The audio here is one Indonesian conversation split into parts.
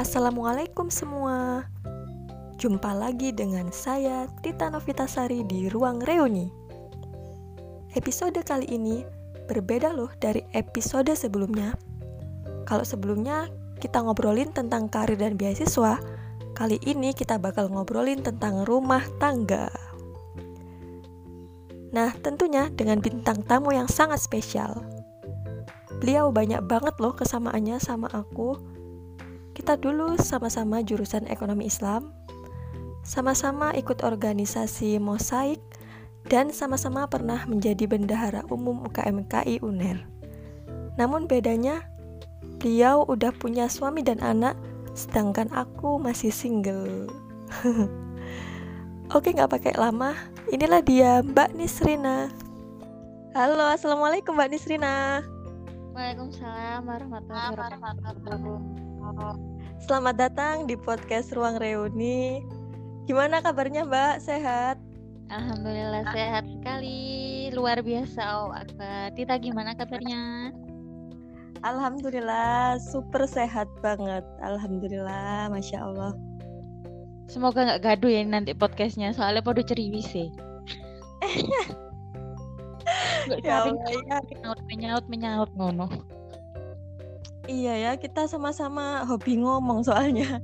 Assalamualaikum semua. Jumpa lagi dengan saya Tita Novitasari di Ruang Reuni. Episode kali ini berbeda loh dari episode sebelumnya. Kalau sebelumnya kita ngobrolin tentang karir dan beasiswa, kali ini kita bakal ngobrolin tentang rumah tangga. Nah, tentunya dengan bintang tamu yang sangat spesial. Beliau banyak banget loh kesamaannya sama aku kita dulu sama-sama jurusan ekonomi Islam, sama-sama ikut organisasi Mosaik, dan sama-sama pernah menjadi bendahara umum UKMKI UNER. Namun bedanya, beliau udah punya suami dan anak, sedangkan aku masih single. Oke, nggak pakai lama. Inilah dia Mbak Nisrina. Halo, assalamualaikum Mbak Nisrina. Waalaikumsalam warahmatullahi wabarakatuh. Selamat datang di podcast Ruang Reuni. Gimana kabarnya Mbak? Sehat? Alhamdulillah sehat sekali. Luar biasa oh Akbar. Tita gimana kabarnya? Alhamdulillah super sehat banget. Alhamdulillah, masya Allah. Semoga nggak gaduh ya nanti podcastnya soalnya pada ceriwis sih. ya Allah, ya. menyaut menyaut menyaut ngono. Iya ya, kita sama-sama hobi ngomong soalnya.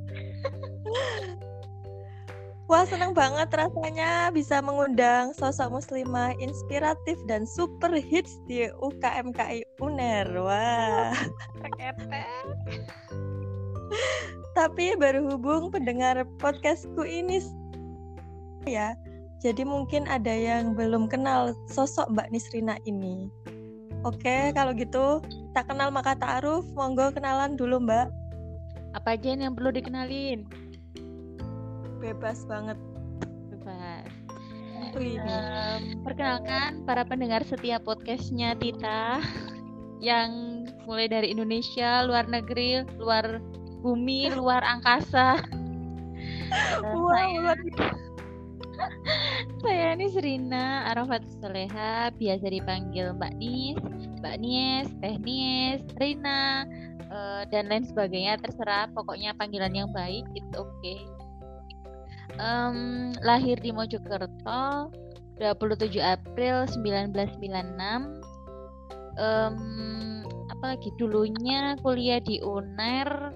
Wah, senang banget rasanya bisa mengundang sosok muslimah inspiratif dan super hits di UKMKI UNER. Wah. Tapi berhubung pendengar podcastku ini ya, jadi mungkin ada yang belum kenal sosok Mbak Nisrina ini. Oke, kalau gitu tak kenal maka ta'aruf, monggo kenalan dulu Mbak. Apa aja yang perlu dikenalin? Bebas banget. Bebas. Um, perkenalkan para pendengar setiap podcastnya Tita yang mulai dari Indonesia, luar negeri, luar bumi, luar angkasa. Wow, luar Saya ini Serina Arafat Soleha, biasa dipanggil Mbak Nis, Mbak Nies, Teh Nies, Rina, uh, dan lain sebagainya. Terserah, pokoknya panggilan yang baik, itu oke. Okay. Um, lahir di Mojokerto, 27 April 1996. Um, apalagi dulunya kuliah di UNER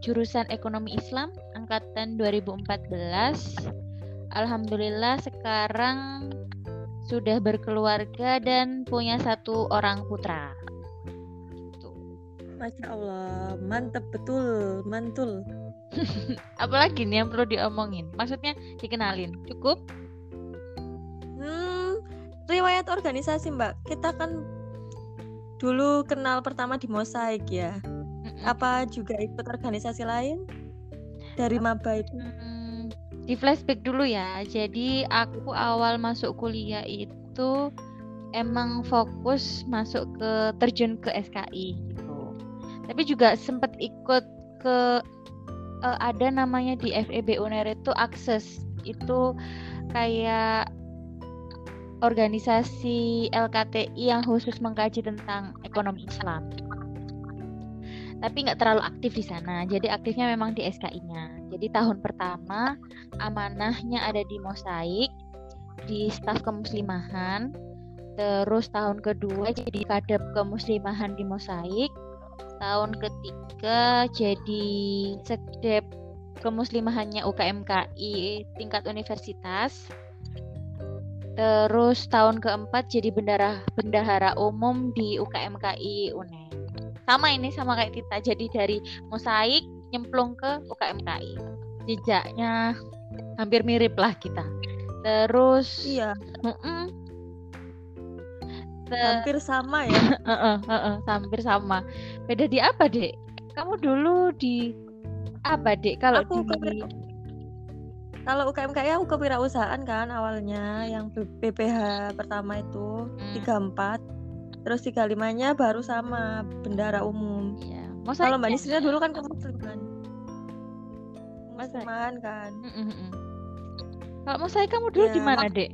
jurusan Ekonomi Islam angkatan 2014 Alhamdulillah sekarang sudah berkeluarga dan punya satu orang putra. Tuh. Masya Allah, mantep betul, mantul. Apalagi nih yang perlu diomongin? Maksudnya dikenalin, cukup? Hmm, riwayat organisasi Mbak, kita kan dulu kenal pertama di Mosaik ya. Apa juga ikut organisasi lain dari maba itu? Hmm di flashback dulu ya. Jadi aku awal masuk kuliah itu emang fokus masuk ke terjun ke SKI gitu. Tapi juga sempat ikut ke uh, ada namanya di FEB UNER itu akses itu kayak organisasi LKTI yang khusus mengkaji tentang ekonomi Islam tapi nggak terlalu aktif di sana. Jadi aktifnya memang di SKI-nya. Jadi tahun pertama amanahnya ada di Mosaik, di staf kemuslimahan. Terus tahun kedua jadi kadep kemuslimahan di Mosaik. Tahun ketiga jadi sekdep kemuslimahannya UKMKI tingkat universitas. Terus tahun keempat jadi bendahara bendahara umum di UKMKI UNED sama ini sama kayak kita jadi dari mosaik nyemplung ke UKMKI jejaknya hampir mirip lah kita. Terus iya. Uh -uh. hampir sama ya? Uh -uh, uh -uh, hampir sama. Beda di apa dek kamu dulu di apa dek kalau aku di kalau UKMKI aku kewirausahaan kan awalnya. Yang PPH pertama itu hmm. tiga hmm. empat terus tiga limanya baru sama bendara umum iya. kalau mbak Nisrina dulu kan kemusliman kan mm -mm. kalau mau saya kamu dulu ya, di mana dek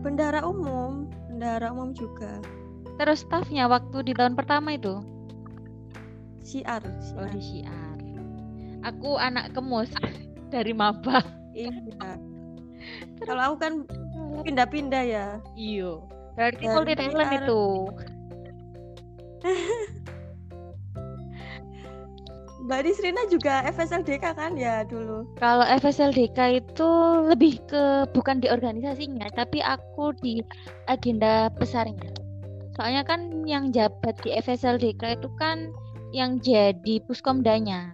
bendara umum bendara umum juga terus staffnya waktu di tahun pertama itu siar, siar. oh di siar Aku anak kemus dari maba. Iya. Kalau aku kan pindah-pindah ya. Iyo. Berarti Dari multi talent itu. Mbak Disrina juga FSLDK kan ya dulu. Kalau FSLDK itu lebih ke bukan di organisasinya, tapi aku di agenda besarnya. Soalnya kan yang jabat di FSLDK itu kan yang jadi puskomdanya.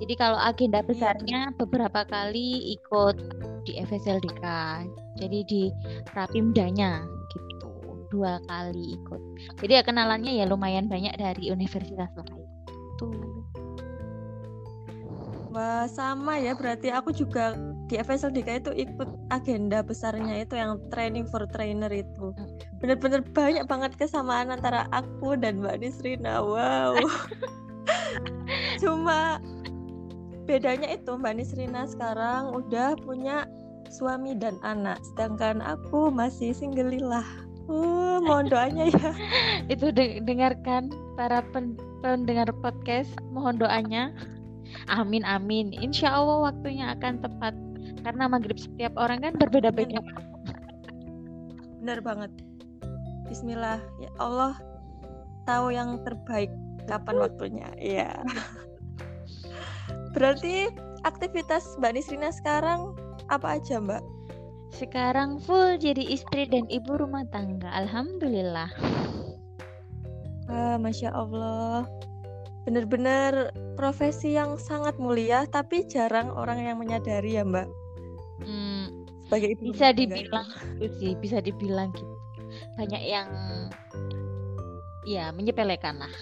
Jadi kalau agenda besarnya beberapa kali ikut di FSLDK. Jadi di Rapimdanya gitu. Dua kali ikut. Jadi ya kenalannya ya lumayan banyak dari universitas lain. Tuh. Wah, sama ya berarti aku juga di FSLDK itu ikut agenda besarnya itu yang training for trainer itu. Bener-bener banyak banget kesamaan antara aku dan Mbak Nisrina. Wow. Cuma bedanya itu Mbak Nisrina sekarang udah punya suami dan anak, sedangkan aku masih singgelilah. Uh, mohon doanya ya. itu de- dengarkan para pen- pendengar podcast mohon doanya amin amin insya Allah waktunya akan tepat karena maghrib setiap orang kan berbeda-beda Bener banget. Bismillah, ya Allah tahu yang terbaik kapan waktunya. Iya. Berarti aktivitas Mbak Nisrina sekarang apa aja, Mbak? sekarang full jadi istri dan ibu rumah tangga alhamdulillah Wah, masya Allah. Bener-bener profesi yang sangat mulia, tapi jarang orang yang menyadari ya, Mbak. Hmm, Sebagai ibu bisa dibilang itu sih bisa dibilang gitu banyak yang ya menyepelekan lah.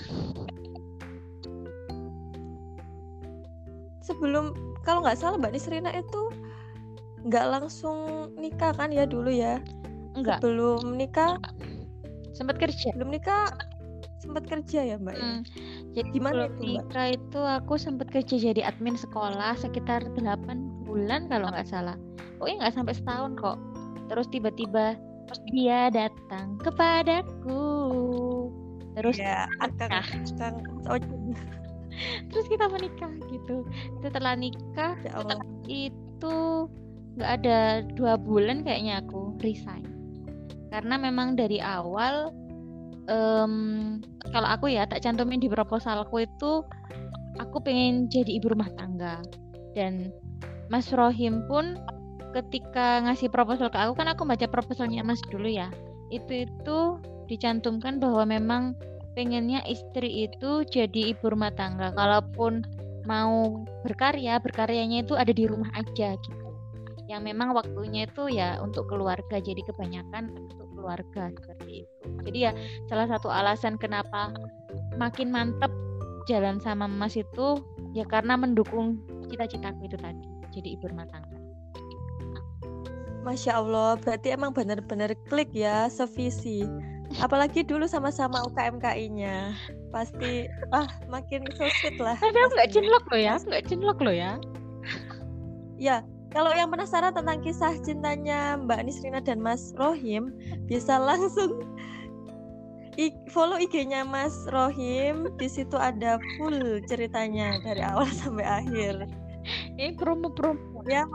Sebelum kalau nggak salah Mbak Nisrina itu nggak langsung nikah kan ya dulu ya? enggak Sebelum nikah, sempat kerja belum nikah sempat kerja ya, Mbak? ya? Jadi Gimana sebelum itu, Mbak? nikah itu aku sempat kerja jadi admin sekolah sekitar 8 bulan kalau nggak salah. Pokoknya nggak sampai setahun kok. Terus tiba-tiba dia datang kepadaku. Terus ya, akang, oh, terus kita menikah gitu. Setelah nikah ya Allah. itu nggak ada dua bulan kayaknya aku resign. Karena memang dari awal em, kalau aku ya tak cantumin di proposalku itu aku pengen jadi ibu rumah tangga. Dan Mas Rohim pun ketika ngasih proposal ke aku kan aku baca proposalnya Mas dulu ya. Itu itu dicantumkan bahwa memang pengennya istri itu jadi ibu rumah tangga. Kalaupun mau berkarya berkaryanya itu ada di rumah aja gitu. Yang memang waktunya itu ya untuk keluarga. Jadi kebanyakan untuk keluarga seperti itu jadi ya salah satu alasan kenapa makin mantep jalan sama Mas itu ya karena mendukung cita-citaku itu tadi jadi ibu rumah tangga Masya Allah, berarti emang benar-benar klik ya, sevisi. Apalagi dulu sama-sama UKMKI-nya. Pasti, ah makin so sweet lah. tapi aku nggak cinlok loh ya nggak cinlok loh ya Ya, kalau yang penasaran tentang kisah cintanya Mbak Nisrina dan Mas Rohim, bisa langsung follow IG-nya Mas Rohim. Di situ ada full ceritanya dari awal sampai akhir. ini promo promo Ya.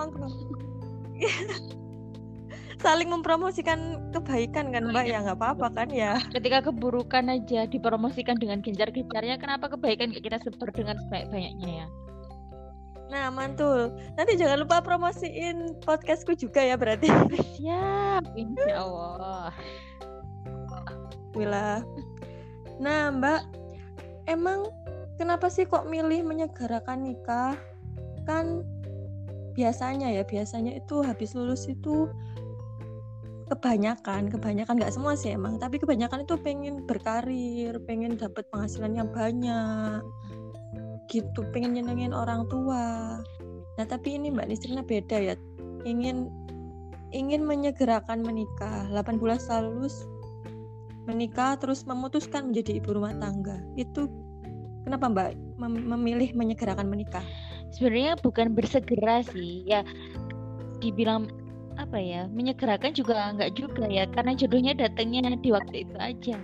Saling mempromosikan kebaikan kan Mbak ya nggak apa-apa kan ya. ketika keburukan aja dipromosikan dengan gencar-gencarnya kenapa kebaikan kita sebar dengan sebanyak-banyaknya ya Nah, mantul. Nanti jangan lupa promosiin podcastku juga ya berarti. siap insya Allah Wila. Nah, Mbak, emang kenapa sih kok milih menyegerakan nikah? Kan biasanya ya, biasanya itu habis lulus itu kebanyakan, kebanyakan nggak semua sih emang, tapi kebanyakan itu pengen berkarir, pengen dapat penghasilan yang banyak, gitu, pengen nyenengin orang tua. Nah, tapi ini Mbak Nisrina beda ya, ingin ingin menyegerakan menikah, 8 bulan setelah lulus menikah terus memutuskan menjadi ibu rumah tangga. Itu kenapa Mbak mem- memilih menyegerakan menikah? sebenarnya bukan bersegera sih ya dibilang apa ya menyegerakan juga nggak juga ya karena jodohnya datangnya di waktu itu aja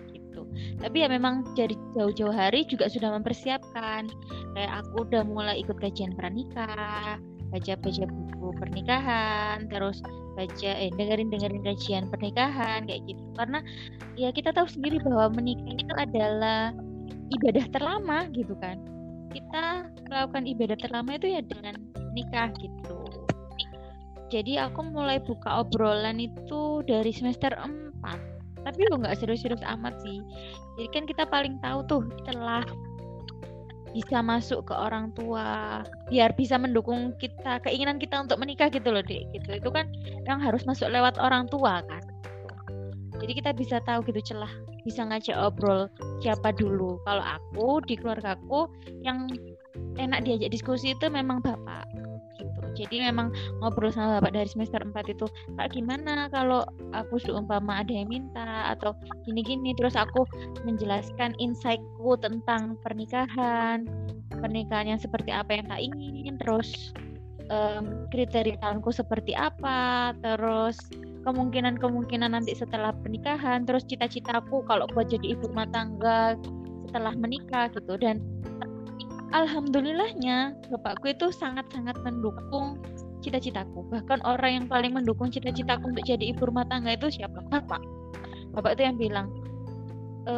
tapi ya memang dari jauh-jauh hari juga sudah mempersiapkan. Kayak aku udah mulai ikut kajian pranikah baca-baca buku pernikahan terus baca eh dengerin dengerin kajian pernikahan kayak gitu. Karena ya kita tahu sendiri bahwa menikah itu adalah ibadah terlama gitu kan. Kita melakukan ibadah terlama itu ya dengan nikah gitu. Jadi aku mulai buka obrolan itu dari semester 4 tapi lo nggak serius-serius amat sih. Jadi kan kita paling tahu tuh celah bisa masuk ke orang tua biar bisa mendukung kita keinginan kita untuk menikah gitu loh dek gitu. Itu kan yang harus masuk lewat orang tua kan. Jadi kita bisa tahu gitu celah. Bisa ngajak obrol siapa dulu. Kalau aku di keluarga aku yang enak diajak diskusi itu memang bapak jadi memang ngobrol sama bapak dari semester 4 itu kak gimana kalau aku seumpama ada yang minta? Atau gini-gini. Terus aku menjelaskan insightku tentang pernikahan pernikahan yang seperti apa yang tak ingin terus um, kriteria tahunku seperti apa terus kemungkinan-kemungkinan nanti setelah pernikahan terus cita-citaku kalau buat jadi ibu rumah tangga setelah menikah gitu. Dan alhamdulillahnya bapakku itu sangat-sangat mendukung cita-citaku. Bahkan orang yang paling mendukung cita-citaku untuk jadi ibu rumah tangga itu siapa? Bapak. Bapak itu yang bilang, e,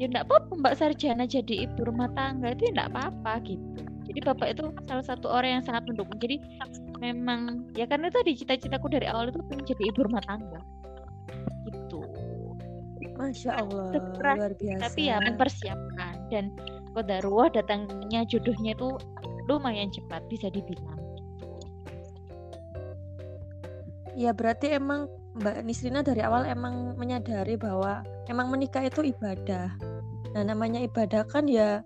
ya enggak apa-apa Mbak Sarjana jadi ibu rumah tangga itu ya enggak apa-apa gitu. Jadi bapak itu salah satu orang yang sangat mendukung. Jadi memang ya karena tadi cita-citaku dari awal itu pengen jadi ibu rumah tangga. Gitu. Masya Allah, luar biasa. Tapi ya mempersiapkan dan kodaruah datangnya jodohnya itu lumayan cepat bisa dibilang. Ya berarti emang Mbak Nisrina dari awal emang menyadari bahwa emang menikah itu ibadah. Nah namanya ibadah kan ya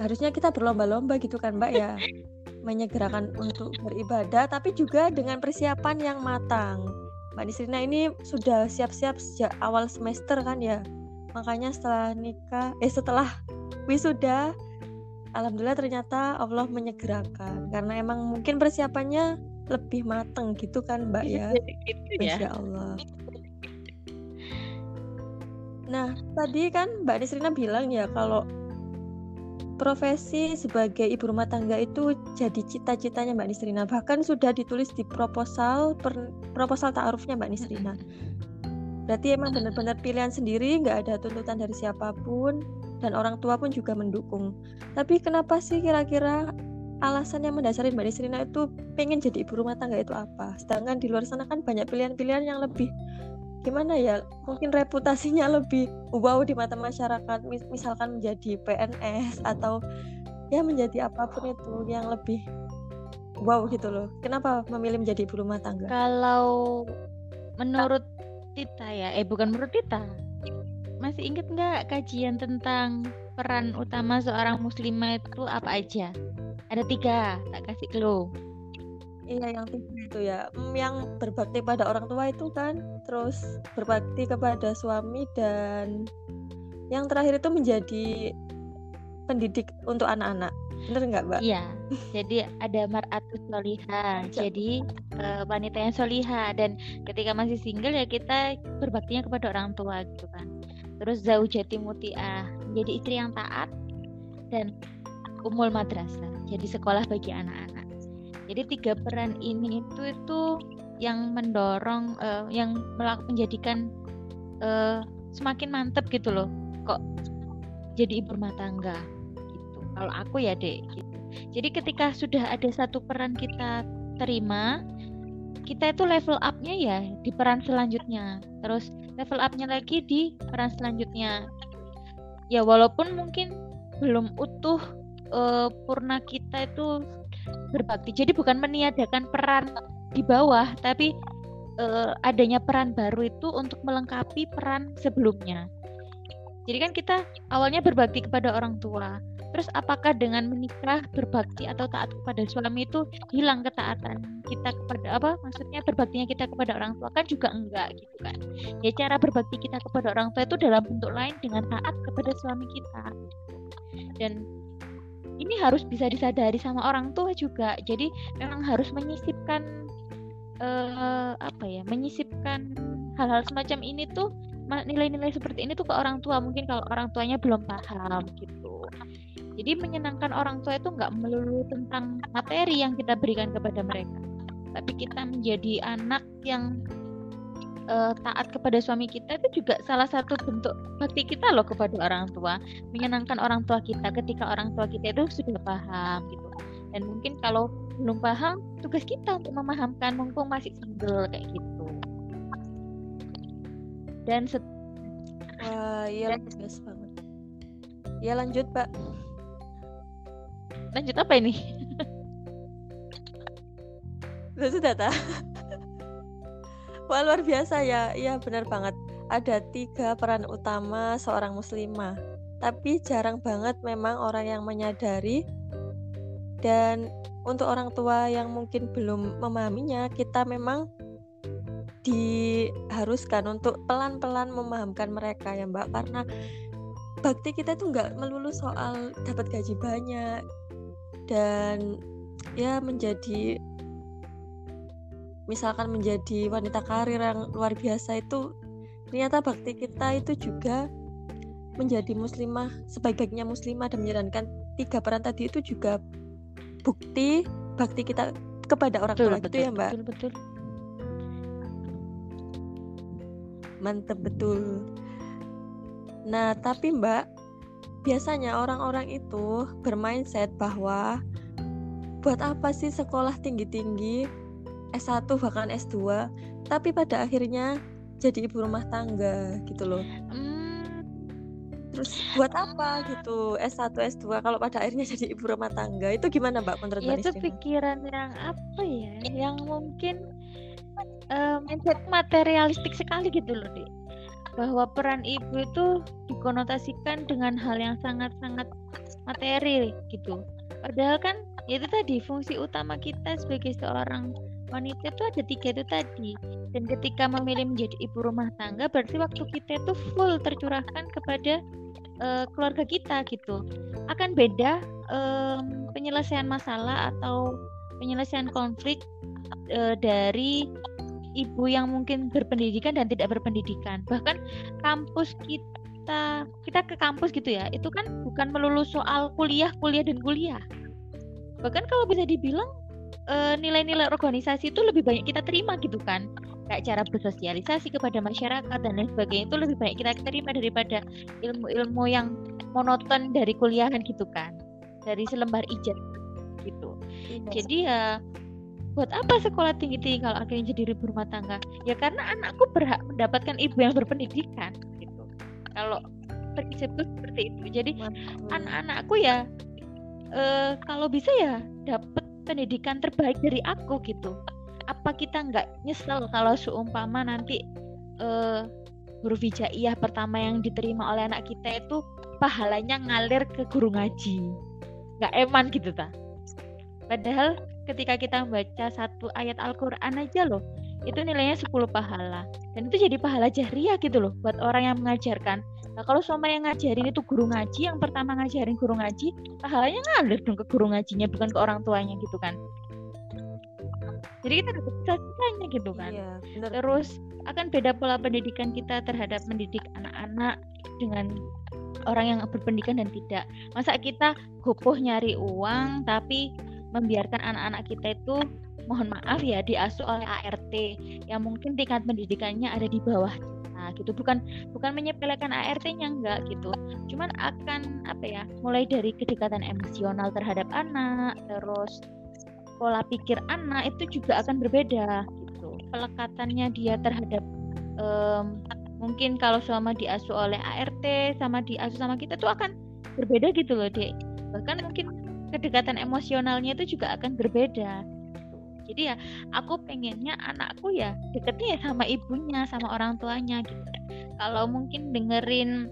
harusnya kita berlomba-lomba gitu kan Mbak ya menyegerakan untuk beribadah tapi juga dengan persiapan yang matang. Mbak Nisrina ini sudah siap-siap sejak awal semester kan ya makanya setelah nikah eh setelah wisuda alhamdulillah ternyata Allah menyegerakan. Karena emang mungkin persiapannya lebih mateng gitu kan mbak ya? gitu ya. Masya Allah. Nah tadi kan mbak Nisrina bilang ya kalau profesi sebagai ibu rumah tangga itu jadi cita-citanya Mbak Nisrina. Bahkan sudah ditulis di proposal per, proposal ta'arufnya Mbak Nisrina berarti emang benar-benar pilihan sendiri nggak ada tuntutan dari siapa pun dan orang tua pun juga mendukung. Tapi kenapa sih kira-kira alasan yang mendasari Mbak Nisrina itu pengen jadi ibu rumah tangga itu apa? Sedangkan di luar sana kan banyak pilihan-pilihan yang lebih gimana ya mungkin reputasinya lebih wow di mata masyarakat misalkan menjadi PNS atau ya menjadi apa pun itu yang lebih wow gitu loh. Kenapa memilih menjadi ibu rumah tangga? Kalau menurut Tita ya? Eh bukan menurut Tita masih inget nggak kajian tentang peran utama seorang muslimah itu apa aja? Ada tiga tak kasih clue. Iya yang tiga itu ya. Mm, yang berbakti pada orang tua itu kan terus berbakti kepada suami dan yang terakhir itu menjadi pendidik untuk anak-anak bener nggak mbak? Iya, jadi ada maratus soliha, jadi uh, wanita yang soliha dan ketika masih single ya kita berbaktinya kepada orang tua gitu kan. Terus zaujati mutiah, jadi istri yang taat dan umul madrasah, jadi sekolah bagi anak-anak. Jadi tiga peran ini itu itu yang mendorong, uh, yang menjadikan uh, semakin mantep gitu loh, kok jadi ibu rumah tangga kalau aku ya dek gitu. Jadi ketika sudah ada satu peran kita terima kita itu level upnya ya di peran selanjutnya. Terus level upnya lagi di peran selanjutnya. Ya walaupun mungkin belum utuh uh, purna kita itu berbakti. Jadi bukan meniadakan peran di bawah tapi uh, adanya peran baru itu untuk melengkapi peran sebelumnya jadi kan kita awalnya berbakti kepada orang tua Terus apakah dengan menikah berbakti atau taat kepada suami itu hilang ketaatan kita kepada apa? Maksudnya berbaktinya kita kepada orang tua kan juga enggak gitu kan. Ya cara berbakti kita kepada orang tua itu dalam bentuk lain dengan taat kepada suami kita. Dan ini harus bisa disadari sama orang tua juga. Jadi memang harus menyisipkan uh, apa ya? Menyisipkan hal-hal semacam ini tuh nilai-nilai seperti ini tuh ke orang tua. Mungkin kalau orang tuanya belum paham gitu. Jadi menyenangkan orang tua itu nggak melulu tentang materi yang kita berikan kepada mereka tapi kita menjadi anak yang uh, taat kepada suami kita itu juga salah satu bentuk bakti kita loh kepada orang tua. Menyenangkan orang tua kita ketika orang tua kita itu sudah paham gitu. Dan mungkin kalau belum paham tugas kita untuk memahamkan mumpung masih single kayak gitu dan set wah iya bagus banget. Ya lanjut pak. Lanjut apa ini? Sudah tak Wah luar biasa ya, iya benar banget. Ada tiga peran utama seorang muslimah, tapi jarang banget memang orang yang menyadari. Dan untuk orang tua yang mungkin belum memahaminya, kita memang diharuskan untuk pelan-pelan memahamkan mereka ya Mbak, karena bakti kita itu nggak melulu soal dapat gaji banyak dan ya menjadi misalkan menjadi wanita karir yang luar biasa itu ternyata bakti kita itu juga menjadi muslimah sebaik-baiknya muslimah dan menjalankan tiga peran tadi itu juga bukti bakti kita kepada orang tua itu ya mbak. betul betul mantep betul. Nah tapi mbak biasanya orang-orang itu bermindset bahwa buat apa sih sekolah tinggi-tinggi? S1 bahkan S2 tapi pada akhirnya jadi ibu rumah tangga gitu loh. Hmm. terus buat apa gitu? S1 S2 kalau pada akhirnya jadi ibu rumah tangga itu gimana mbak menurut ya, itu pikiran yang apa ya? Yang mungkin um, materialistik sekali gitu loh deh bahwa peran ibu itu dikonotasikan dengan hal yang sangat-sangat materi gitu. Padahal kan ya itu tadi fungsi utama kita sebagai seorang wanita itu ada tiga itu tadi. Dan ketika memilih menjadi ibu rumah tangga berarti waktu kita itu full tercurahkan kepada uh, keluarga kita gitu. Akan beda um, penyelesaian masalah atau penyelesaian konflik uh, dari ibu yang mungkin berpendidikan dan tidak berpendidikan. Bahkan kampus kita kita ke kampus gitu ya itu kan bukan melulu soal kuliah kuliah dan kuliah. Bahkan kalau bisa dibilang eh, nilai-nilai organisasi itu lebih banyak kita terima gitu kan. Kayak cara bersosialisasi kepada masyarakat dan lain sebagainya itu lebih banyak kita terima daripada ilmu-ilmu yang monoton dari kuliahan gitu kan. Dari selembar ijat gitu. Iya. jadi ya buat apa sekolah tinggi-tinggi kalau akhirnya jadi ibu rumah tangga? Ya karena anakku berhak mendapatkan ibu yang berpendidikan gitu. Kalau prinsipku seperti itu. Jadi anak-anakku ya uh, kalau bisa ya dapat pendidikan terbaik dari aku gitu. Apa kita nggak nyesel kalau seumpama nanti uh, huruf hijaiyah pertama yang diterima oleh anak kita itu pahalanya ngalir ke guru ngaji? Nggak eman gitu ta. Padahal ketika kita membaca satu ayat Al-Quran aja loh itu nilainya 10 pahala. Dan itu jadi pahala jariah gitu loh buat orang yang mengajarkan. Nah kalau sama yang ngajarin itu guru ngaji yang pertama ngajarin guru ngaji pahalanya ngalir dong ke guru ngajinya bukan ke orang tuanya gitu kan. Jadi kita dapat sisanya gitu kan. Iya, terus akan beda pola pendidikan kita terhadap mendidik anak-anak dengan orang yang berpendidikan dan tidak. Masa kita gopoh nyari uang tapi membiarkan anak-anak kita itu mohon maaf ya diasuh oleh ART yang mungkin tingkat pendidikannya ada di bawah. Kita gitu. Bukan bukan menyepelekan ART-nya enggak gitu. Cuman akan apa ya mulai dari kedekatan emosional terhadap anak terus pola pikir anak itu juga akan berbeda gitu. Pelekatannya dia terhadap um, mungkin kalau selama diasuh oleh ART sama diasuh sama kita tuh akan berbeda gitu loh dek. Bahkan mungkin kedekatan emosionalnya itu juga akan berbeda. Jadi ya aku pengennya anakku ya deketnya ya sama ibunya sama orang tuanya gitu. Kalau mungkin dengerin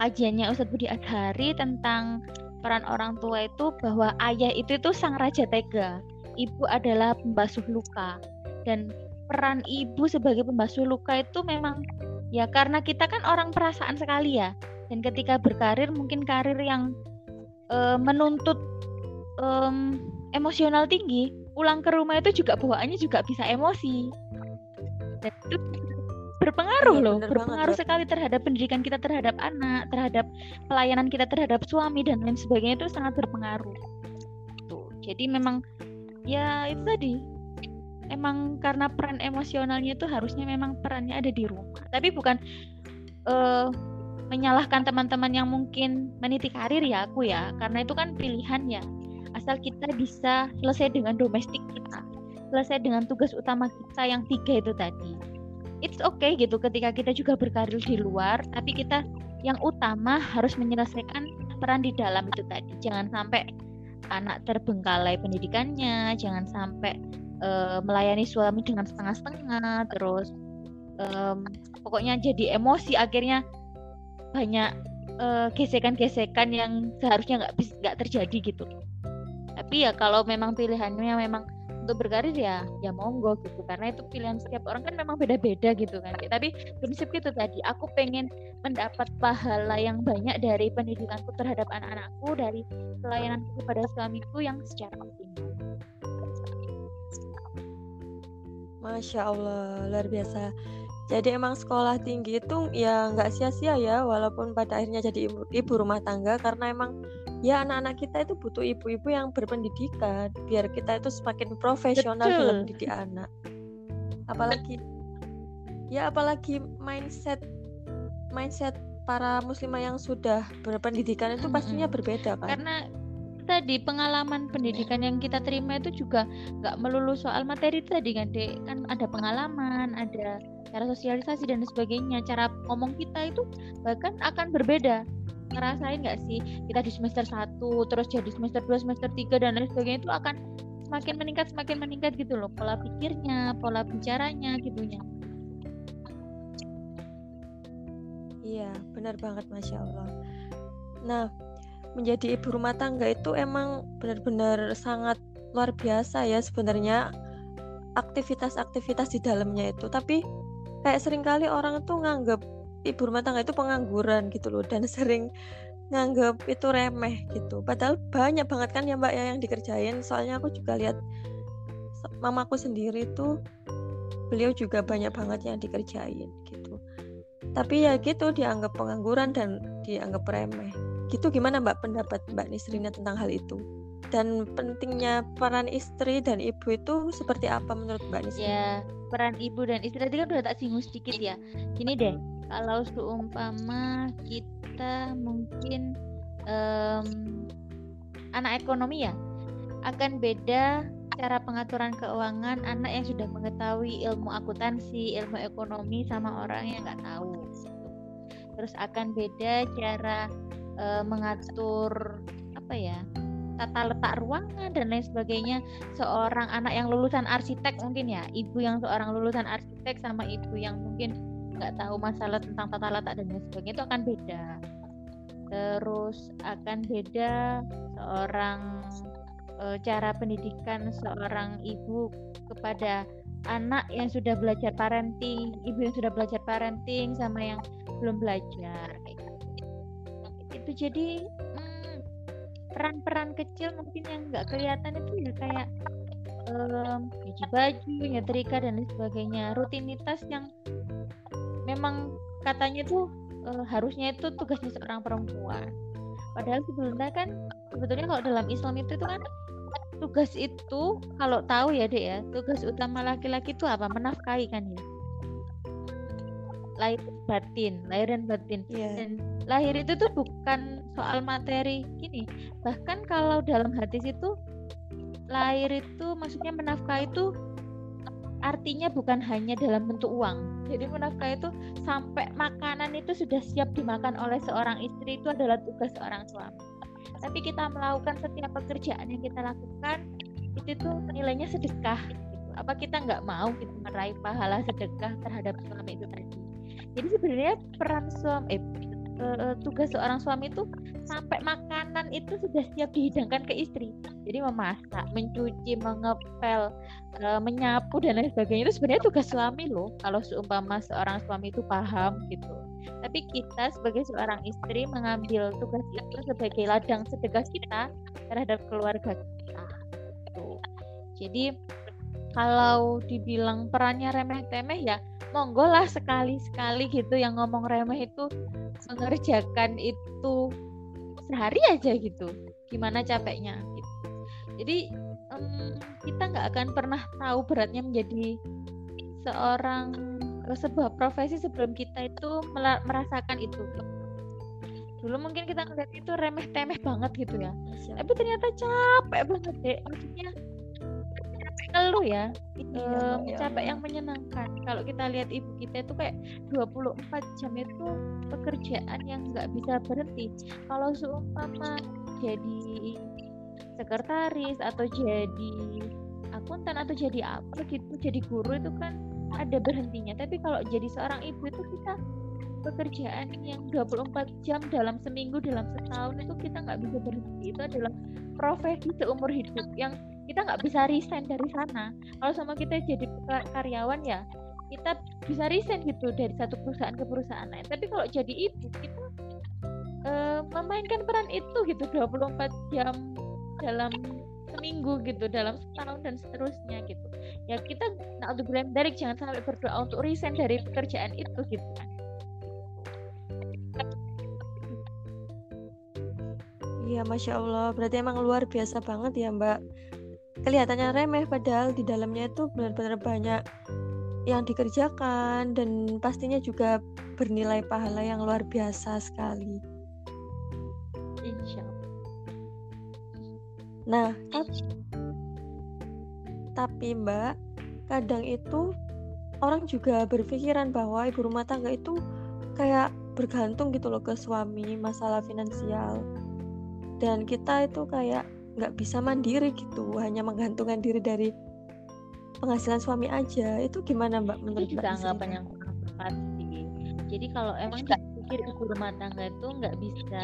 kajiannya Ustadz Budi Adhari tentang peran orang tua itu bahwa ayah itu itu sang raja tega ibu adalah pembasuh luka. Dan peran ibu sebagai pembasuh luka itu memang ya karena kita kan orang perasaan sekali ya. Dan ketika berkarir mungkin karir yang e, menuntut um, emosional tinggi pulang ke rumah itu juga bawaannya juga bisa emosi. Dan itu berpengaruh iya, loh berpengaruh banget, sekali terhadap pendidikan kita terhadap anak terhadap pelayanan kita terhadap suami dan lain sebagainya itu sangat berpengaruh. Tuh jadi memang ya itu tadi emang karena peran emosionalnya itu harusnya memang perannya ada di rumah. Tapi bukan uh, menyalahkan teman-teman yang mungkin meniti karir ya aku ya. Karena itu kan pilihan ya. Asal kita bisa selesai dengan domestik kita. Selesai dengan tugas utama kita yang tiga itu tadi. It's okay gitu ketika kita juga berkarir di luar tapi kita yang utama harus menyelesaikan peran di dalam itu tadi. Jangan sampai anak terbengkalai pendidikannya jangan sampai uh, melayani suami dengan setengah-setengah terus um, pokoknya jadi emosi akhirnya banyak uh, gesekan-gesekan yang seharusnya nggak nggak terjadi gitu. Tapi ya kalau memang pilihannya memang untuk berkarir ya ya monggo gitu. Karena itu pilihan setiap orang kan memang beda-beda gitu kan. Tapi prinsip itu tadi aku pengen mendapat pahala yang banyak dari pendidikanku terhadap anak-anakku dari pelayananku kepada suamiku yang secara optimal. Masya Allah luar biasa jadi emang sekolah tinggi itu ya nggak sia-sia ya walaupun pada akhirnya jadi ibu, ibu rumah tangga karena emang ya anak-anak kita itu butuh ibu-ibu yang berpendidikan biar kita itu semakin profesional Betul. dalam mendidik anak. Apalagi ya apalagi mindset mindset para muslimah yang sudah berpendidikan itu pastinya berbeda kan? Karena tadi pengalaman pendidikan yang kita terima itu juga nggak melulu soal materi tadi kan dek? Kan ada pengalaman ada cara sosialisasi dan sebagainya. Cara ngomong kita itu bahkan akan berbeda. Ngerasain nggak sih kita di semester 1 terus jadi semester 2 semester 3 dan lain sebagainya itu akan semakin meningkat semakin meningkat gitu loh. Pola pikirnya pola bicaranya gitunya iya benar banget masya Allah. Nah menjadi ibu rumah tangga itu emang benar-benar sangat luar biasa ya sebenarnya aktivitas-aktivitas di dalamnya itu. Tapi kayak sering kali orang tuh nganggap ibu rumah tangga itu pengangguran gitu loh dan sering nganggap itu remeh gitu. Padahal banyak banget kan ya mbak ya yang dikerjain. Soalnya aku juga lihat mamaku sendiri tuh beliau juga banyak banget yang dikerjain gitu. Tapi ya gitu dianggap pengangguran dan dianggap remeh gitu gimana mbak pendapat mbak Nisrina tentang hal itu dan pentingnya peran istri dan ibu itu seperti apa menurut mbak Nisrina? Ya peran ibu dan istri tadi kan udah tak singgung sedikit ya. Gini deh, kalau seumpama kita mungkin um, anak ekonomi ya akan beda cara pengaturan keuangan anak yang sudah mengetahui ilmu akuntansi, ilmu ekonomi sama orang yang nggak tahu. Terus akan beda cara uh, mengatur apa ya tata letak ruangan dan lain sebagainya seorang anak yang lulusan arsitek mungkin ya ibu yang seorang lulusan arsitek sama ibu yang mungkin nggak tahu masalah tentang tata letak dan lain sebagainya itu akan beda terus akan beda seorang e, cara pendidikan seorang ibu kepada anak yang sudah belajar parenting ibu yang sudah belajar parenting sama yang belum belajar gitu. Itu jadi hmm, peran-peran kecil mungkin yang nggak kelihatan itu ya kayak um, baju nyetrika dan lain sebagainya. Rutinitas yang memang katanya tuh uh, harusnya itu tugasnya seorang perempuan. Padahal sebelumnya kan sebetulnya kalau dalam Islam itu itu kan tugas itu kalau tahu ya dek ya tugas utama laki-laki itu apa? Menafkahi kan ya lahir batin lahir dan batin yeah. dan lahir itu tuh bukan soal materi gini bahkan kalau dalam hadis itu lahir itu maksudnya menafkahi itu artinya bukan hanya dalam bentuk uang. Jadi menafkah itu sampai makanan itu sudah siap dimakan oleh seorang istri itu adalah tugas seorang suami. Tapi kita melakukan setiap pekerjaan yang kita lakukan itu tuh nilainya sedekah. Gitu. Apa kita nggak mau gitu meraih pahala sedekah terhadap suami itu tadi? Jadi sebenarnya peran suami, eh, uh, tugas seorang suami itu sampai makanan itu sudah siap dihidangkan ke istri. Jadi memasak, mencuci, mengepel, uh, menyapu dan lain sebagainya itu sebenarnya tugas suami loh. Kalau seumpama seorang suami itu paham gitu. Tapi kita sebagai seorang istri mengambil tugas itu sebagai ladang sedekah kita terhadap keluarga kita. Gitu. Jadi kalau dibilang perannya remeh-temeh ya monggo lah sekali-sekali gitu yang ngomong remeh itu mengerjakan itu sehari aja gitu. Gimana capeknya gitu. Jadi um, kita nggak akan pernah tahu beratnya menjadi seorang sebuah profesi sebelum kita itu merasakan itu. Dulu mungkin kita ngeliat itu remeh temeh banget gitu ya. Siap. tapi ternyata capek banget deh. Maksudnya ngeluh ya. Iya, e, capek yang menyenangkan. Kalau kita lihat ibu kita itu kayak 24 jam itu pekerjaan yang nggak bisa berhenti. Kalau seumpama jadi sekretaris atau jadi akuntan atau jadi apa gitu jadi guru itu kan ada berhentinya. Tapi kalau jadi seorang ibu itu kita pekerjaan yang 24 jam dalam seminggu dalam setahun itu kita nggak bisa berhenti. Itu adalah profesi seumur hidup yang kita nggak bisa resign dari sana kalau sama kita jadi karyawan ya kita bisa resign gitu dari satu perusahaan ke perusahaan lain tapi kalau jadi ibu kita uh, memainkan peran itu gitu 24 jam dalam seminggu gitu dalam setahun dan seterusnya gitu ya kita nah untuk dari jangan sampai berdoa untuk resign dari pekerjaan itu gitu kan Iya, masya Allah. Berarti emang luar biasa banget ya, Mbak. Kelihatannya remeh, padahal di dalamnya itu benar-benar banyak yang dikerjakan dan pastinya juga bernilai pahala yang luar biasa sekali. Insya Allah. Nah, tapi, tapi Mbak, kadang itu orang juga berpikiran bahwa ibu rumah tangga itu kayak bergantung gitu loh ke suami masalah finansial dan kita itu kayak nggak bisa mandiri gitu hanya menggantungkan diri dari penghasilan suami aja. Itu gimana mbak menurut itu juga anggapan yang tepat sih. Jadi kalau emang pikir ibu rumah tangga itu nggak bisa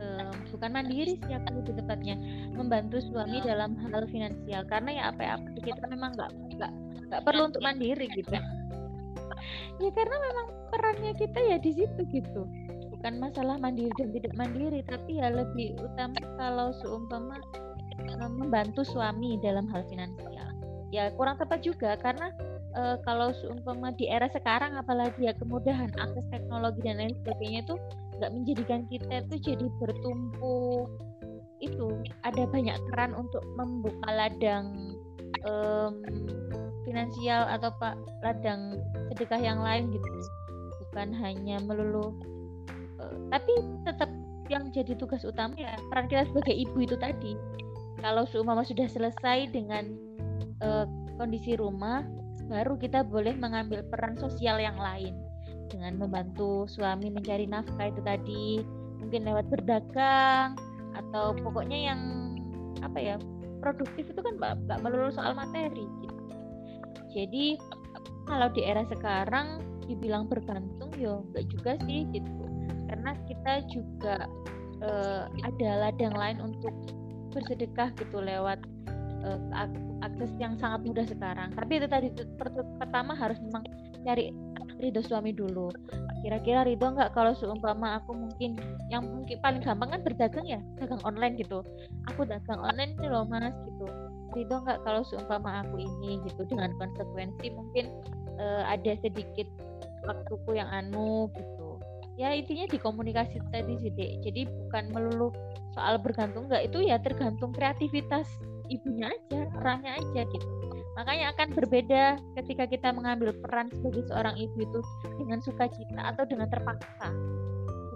um, bukan mandiri sih aku lebih tepatnya membantu suami dalam hal finansial. Karena ya apa ya apa kita memang nggak nggak nggak perlu untuk mandiri gitu. Ya karena memang perannya kita ya di situ gitu bukan masalah mandiri dan tidak mandiri tapi ya lebih utama kalau seumpama uh, membantu suami dalam hal finansial. Ya kurang tepat juga karena uh, kalau seumpama di era sekarang apalagi ya kemudahan akses teknologi dan lain sebagainya itu nggak menjadikan kita itu jadi bertumpu itu ada banyak keran untuk membuka ladang um, finansial atau pak ladang sedekah yang lain gitu. Bukan hanya melulu tapi tetap yang jadi tugas utama ya peran kita sebagai ibu itu tadi. Kalau seumpama sudah selesai dengan uh, kondisi rumah baru kita boleh mengambil peran sosial yang lain. Dengan membantu suami mencari nafkah itu tadi mungkin lewat berdagang atau pokoknya yang apa ya produktif itu kan nggak melulu soal materi gitu. jadi kalau di era sekarang dibilang bergantung yo nggak juga sih gitu karena kita juga uh, ada ladang lain untuk bersedekah gitu lewat uh, akses yang sangat mudah sekarang. Tapi itu tadi pertama harus memang cari ridho suami dulu. Kira-kira ridho nggak kalau seumpama aku mungkin yang mungkin paling gampang kan berdagang ya, dagang online gitu. Aku dagang online nih loh mas gitu. Ridho nggak kalau seumpama aku ini gitu dengan konsekuensi mungkin uh, ada sedikit waktuku yang anu gitu ya intinya di komunikasi tadi dek jadi bukan melulu soal bergantung nggak. Itu ya tergantung kreativitas ibunya aja orangnya aja gitu. Makanya akan berbeda ketika kita mengambil peran sebagai seorang ibu itu dengan sukacita atau dengan terpaksa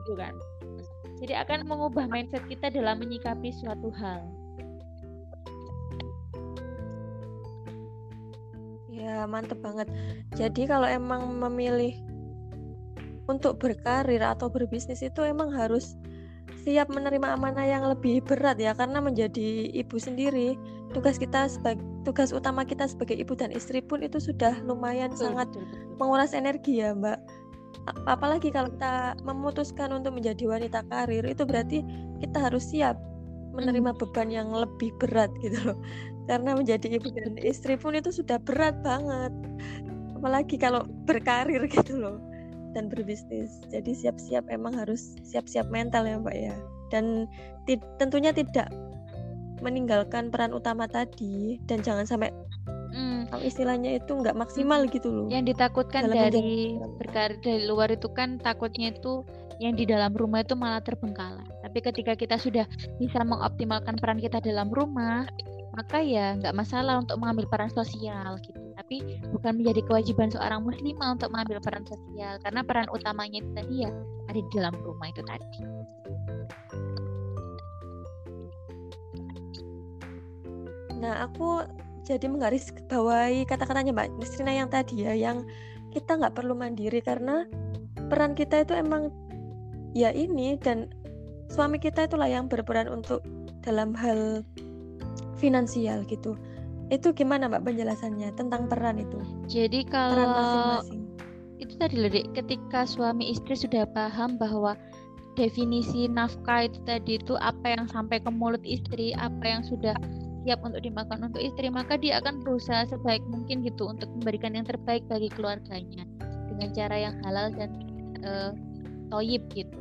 gitu kan. Jadi akan mengubah mindset kita dalam menyikapi suatu hal. Ya mantep banget. Jadi kalau emang memilih untuk berkarir atau berbisnis itu emang harus siap menerima amanah yang lebih berat ya karena menjadi ibu sendiri tugas kita sebagai tugas utama kita sebagai ibu dan istri pun itu sudah lumayan betul, sangat betul, betul. menguras energi ya mbak. Apalagi kalau kita memutuskan untuk menjadi wanita karir itu berarti kita harus siap menerima hmm. beban yang lebih berat gitu loh. Karena menjadi ibu dan istri pun itu sudah berat banget. Apalagi kalau berkarir gitu loh dan berbisnis. Jadi siap-siap emang harus siap-siap mental ya Mbak ya. Dan tentunya tidak meninggalkan peran utama tadi dan jangan sampai mm. kalau istilahnya itu nggak maksimal gitu loh yang ditakutkan dari berkarir dari luar itu kan takutnya itu yang di dalam rumah itu malah terbengkalai tapi ketika kita sudah bisa mengoptimalkan peran kita dalam rumah maka ya nggak masalah untuk mengambil peran sosial gitu tapi bukan menjadi kewajiban seorang muslimah untuk mengambil peran sosial karena peran utamanya itu tadi ya ada di dalam rumah itu tadi nah aku jadi menggaris bawahi kata-katanya Mbak Nisrina yang tadi ya yang kita nggak perlu mandiri karena peran kita itu emang ya ini dan suami kita itulah yang berperan untuk dalam hal finansial gitu. Itu gimana Mbak penjelasannya tentang peran itu? Jadi kalau peran masing-masing. Itu tadi loh Dek, ketika suami istri sudah paham bahwa definisi nafkah itu tadi itu apa yang sampai ke mulut istri, apa yang sudah siap untuk dimakan untuk istri, maka dia akan berusaha sebaik mungkin gitu untuk memberikan yang terbaik bagi keluarganya dengan cara yang halal dan uh, toyib gitu.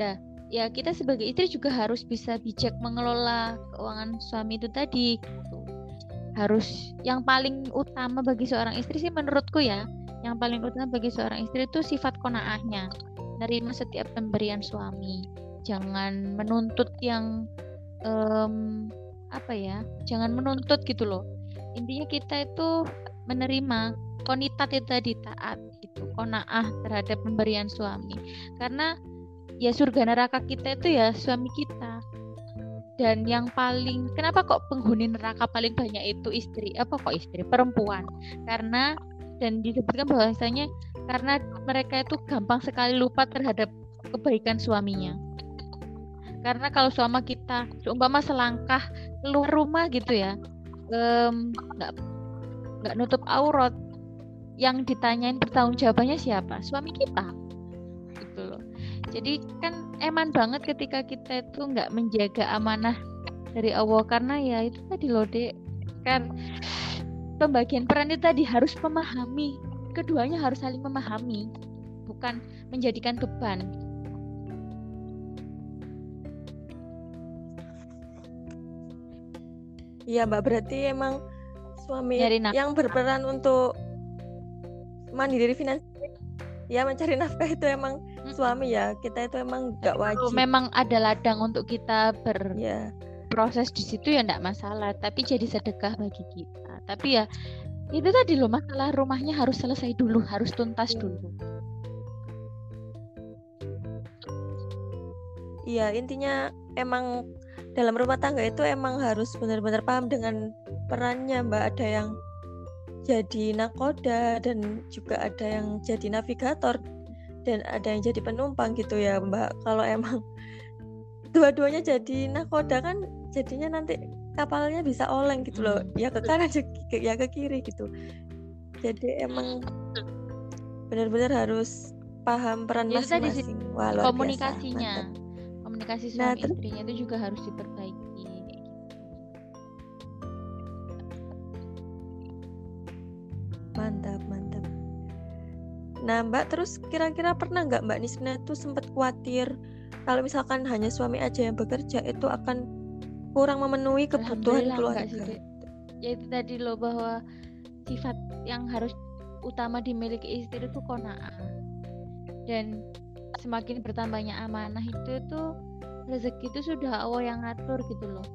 Nah, ya kita sebagai istri juga harus bisa bijak mengelola keuangan suami itu tadi gitu. Harus yang paling utama bagi seorang istri sih menurutku ya. Yang paling utama bagi seorang istri itu sifat konaahnya. Menerima setiap pemberian suami. Jangan menuntut yang um, apa ya jangan menuntut gitu loh. Intinya kita itu menerima konitat itu tadi taat gitu konaah terhadap pemberian suami. Karena ya surga neraka kita itu ya suami kita dan yang paling kenapa kok penghuni neraka paling banyak itu istri apa kok istri? Perempuan. Karena dan disebutkan bahwasanya karena mereka itu gampang sekali lupa terhadap kebaikan suaminya. Karena kalau suami kita seumpama selangkah keluar rumah gitu ya nggak um, nggak nutup aurat yang ditanyain bertanggung jawabannya siapa? Suami kita jadi kan eman banget ketika kita itu nggak menjaga amanah dari Allah. Karena ya itu tadi loh dek. Kan pembagian peran itu tadi harus memahami. Keduanya harus saling memahami bukan menjadikan beban. Iya mbak. Berarti emang suami yang berperan untuk mandiri finansial ya mencari nafkah itu emang suami ya. Kita itu emang nggak wajib. memang ada ladang untuk kita ber ya. proses di situ ya enggak masalah tapi jadi sedekah bagi kita. Tapi ya itu tadi loh masalah rumahnya harus selesai dulu harus tuntas iya. dulu. Iya intinya emang dalam rumah tangga itu emang harus benar-benar paham dengan perannya mbak. Ada yang jadi nakoda dan juga ada yang jadi navigator dan ada yang jadi penumpang gitu ya Mbak. Kalau emang dua-duanya jadi nakoda kan jadinya nanti kapalnya bisa oleng gitu loh. Hmm. ya ke kanan ya ke kiri gitu. Jadi emang benar-benar harus paham peran masing-masing. Komunikasinya. biasa, komunikasi suami nah, istrinya itu juga harus diperbaiki mantap mantap. Nah Mbak terus kira-kira pernah nggak Mbak Nisna itu sempat khawatir kalau misalkan hanya suami aja yang bekerja itu akan kurang memenuhi kebutuhan keluarga? Sih, ya itu tadi loh bahwa sifat yang harus utama dimiliki istri itu kona'ah. Dan semakin bertambahnya amanah itu tuh rezeki itu sudah Allah yang ngatur gitu loh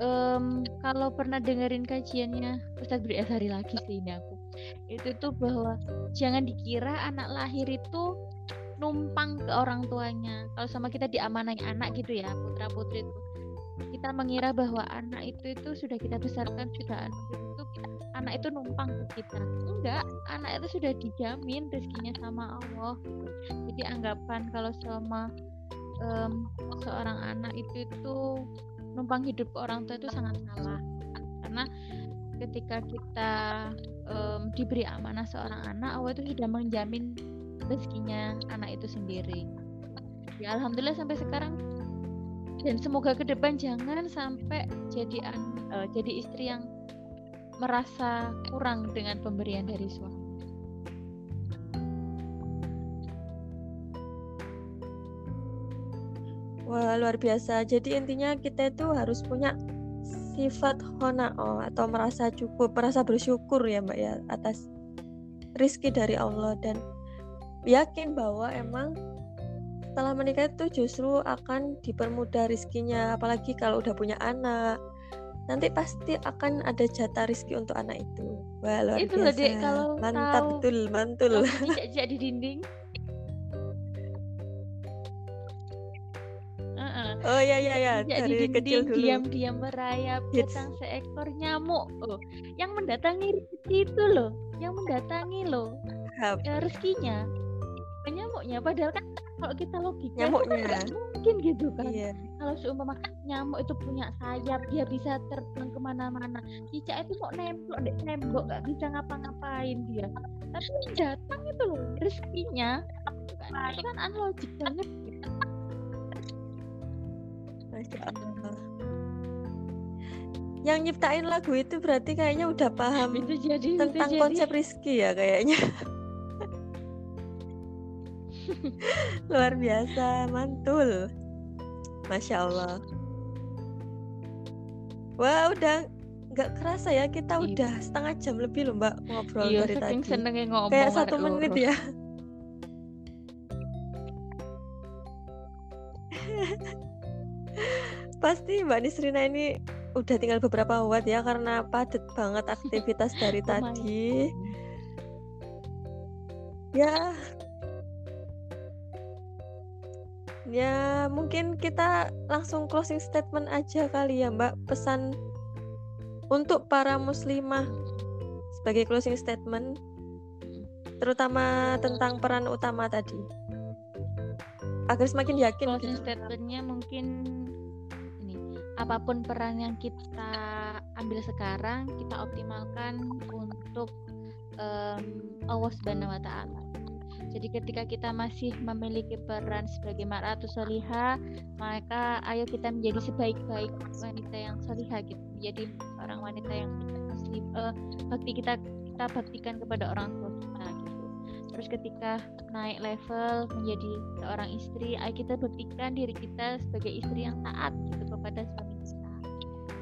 um, kalau pernah dengerin kajiannya Ustadz Bri Asari lagi sih ini aku. Itu tuh bahwa jangan dikira anak lahir itu numpang ke orang tuanya. Kalau sama kita diamanai anak gitu ya putra putri itu. Kita mengira bahwa anak itu itu sudah kita besarkan sudah anak itu anak itu numpang ke kita. Enggak anak itu sudah dijamin rezekinya sama Allah. Jadi anggapan kalau sama um, seorang anak itu itu numpang hidup ke orang tua itu sangat salah. Karena ketika kita um, diberi amanah seorang anak Allah itu sudah menjamin rezekinya anak itu sendiri. Ya alhamdulillah sampai sekarang. Dan semoga ke depan jangan sampai jadi uh, jadi istri yang merasa kurang dengan pemberian dari suami Wah luar biasa. Jadi intinya kita itu harus punya sifat honao atau merasa cukup, merasa bersyukur ya Mbak ya atas rizki dari Allah. Dan yakin bahwa emang setelah menikah itu justru akan dipermudah rizkinya. Apalagi kalau udah punya anak nanti pasti akan ada jatah rizki untuk anak itu. Wah luar itu biasa loh dek. kalau mantap tahu betul mantul. jejak di dinding Oh iya iya ya, dari di kecil dulu. Diam-diam merayap Hits. datang seekor nyamuk. Oh, yang mendatangi itu loh, yang mendatangi loh ya, rezekinya. Nyamuknya padahal kan kalau kita logika kan Nyamuknya. nggak mungkin gitu kan. Iya. Kalau seumpama nyamuk itu punya sayap, dia bisa terbang ke mana-mana. Cicak itu mau nempel di tembok, nggak bisa ngapa-ngapain dia. Tapi datang itu loh rezekinya. Kan, kan banget. Yang nyiptain lagu itu berarti kayaknya udah paham Bisa jadi, tentang jadi. konsep rizki ya kayaknya. Luar biasa, mantul. Masya Allah. Wah, udah nggak kerasa ya kita Iya. udah setengah jam lebih loh Mbak ngobrol Iya, dari tadi. ngomong Kayak satu menit ya. Pasti Mbak Nisrina ini udah tinggal beberapa watt ya karena padat banget aktivitas dari Lumayan. tadi. Ya. Ya, mungkin kita langsung closing statement aja kali ya, Mbak. Pesan untuk para muslimah sebagai closing statement terutama tentang peran utama tadi. Agar semakin yakin Closing gitu. statementnya mungkin apa pun peran yang kita ambil sekarang kita optimalkan untuk em, Allah Subhanahu Wa Taala. Jadi ketika kita masih memiliki peran sebagai mar'atu soliha, maka ayo kita menjadi sebaik-baik wanita yang soliha gitu. Menjadi seorang wanita yang muslim, eh, bakti kita kita baktikan kepada orang tua. Terus ketika naik level menjadi seorang istri, kita buktikan diri kita sebagai istri yang taat gitu kepada suami kita.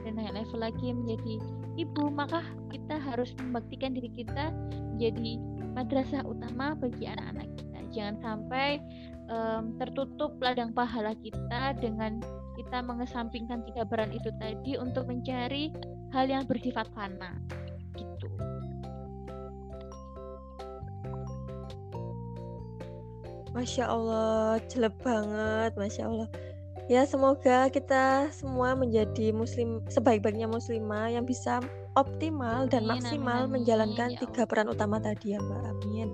Dan naik level lagi menjadi ibu, maka kita harus membaktikan diri kita menjadi madrasah utama bagi anak-anak kita. Jangan sampai em, tertutup ladang pahala kita dengan kita mengesampingkan tiga peran itu tadi untuk mencari hal yang bersifat fana. Masya Allah, jelek banget, Masya Allah. Ya semoga kita semua menjadi muslim sebaik-baiknya muslimah yang bisa optimal dan Amin, amin, maksimal amin, menjalankan ya tiga peran utama tadi ya Mbak. Amin.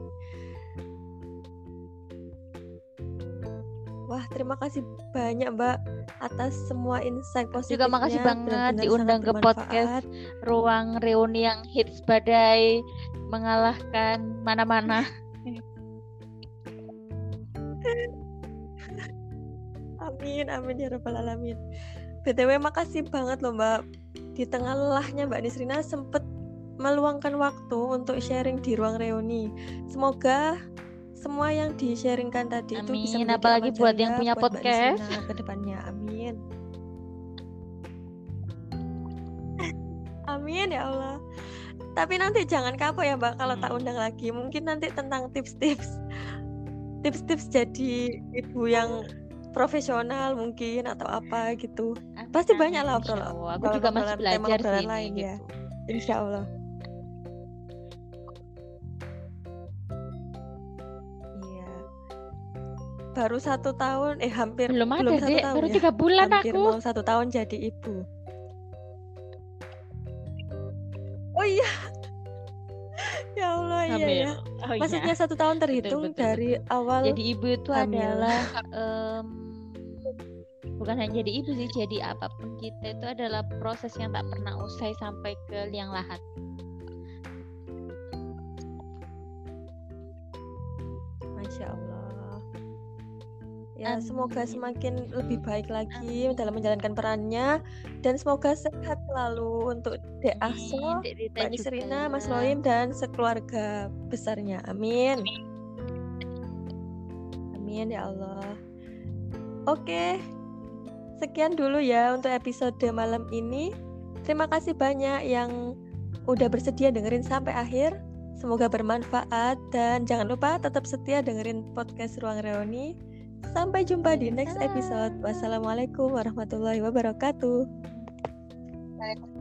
Wah terima kasih banyak Mbak atas semua insight positifnya. Juga makasih banget benar-benar diundang sangat ke podcast ruang reuni yang hits badai mengalahkan mana-mana. Amin, amin ya rabbal alamin. BTW makasih banget loh Mbak. Di tengah lelahnya Mbak Nisrina sempet meluangkan waktu untuk sharing di ruang reuni. Semoga semua yang di-sharingkan tadi itu bisa Amin, menjadi apalagi buat yang punya buat podcast. Ke depannya. Amin. Amin ya Allah. Tapi nanti jangan kapok ya Mbak kalau tak Hmm. undang lagi. Mungkin nanti tentang tips-tips tips-tips jadi ibu yang profesional mungkin atau apa gitu. Pasti banyak lah obrolan- Allah. Aku juga masih belajar sih lain ya. gitu. Insya Allah. Iya. Baru satu tahun, eh hampir Belum ada belum satu tahun baru ya. tiga bulan hampir aku. mau satu tahun jadi ibu. Oh iya. ya Allah iya Hamil. ya. Oh iya. Maksudnya satu tahun terhitung betul, dari awal. jadi ibu itu hamil. adalah em, bukan hanya jadi ibu sih jadi apa pun kita itu adalah proses yang tak pernah usai sampai ke liang lahat Masya Allah. Ya, Amin. semoga semakin lebih baik lagi dalam menjalankan perannya dan semoga sehat selalu untuk Dek Rita Mbak juga. Mas Roim dan sekeluarga besarnya. Amin. Amin ya Allah. Oke. Sekian dulu ya untuk episode malam ini. Terima kasih banyak yang udah bersedia dengerin sampai akhir. Semoga bermanfaat dan jangan lupa tetap setia dengerin podcast Ruang Reoni. Sampai jumpa di next episode. Wassalamualaikum warahmatullahi wabarakatuh. Waalaikumsalam.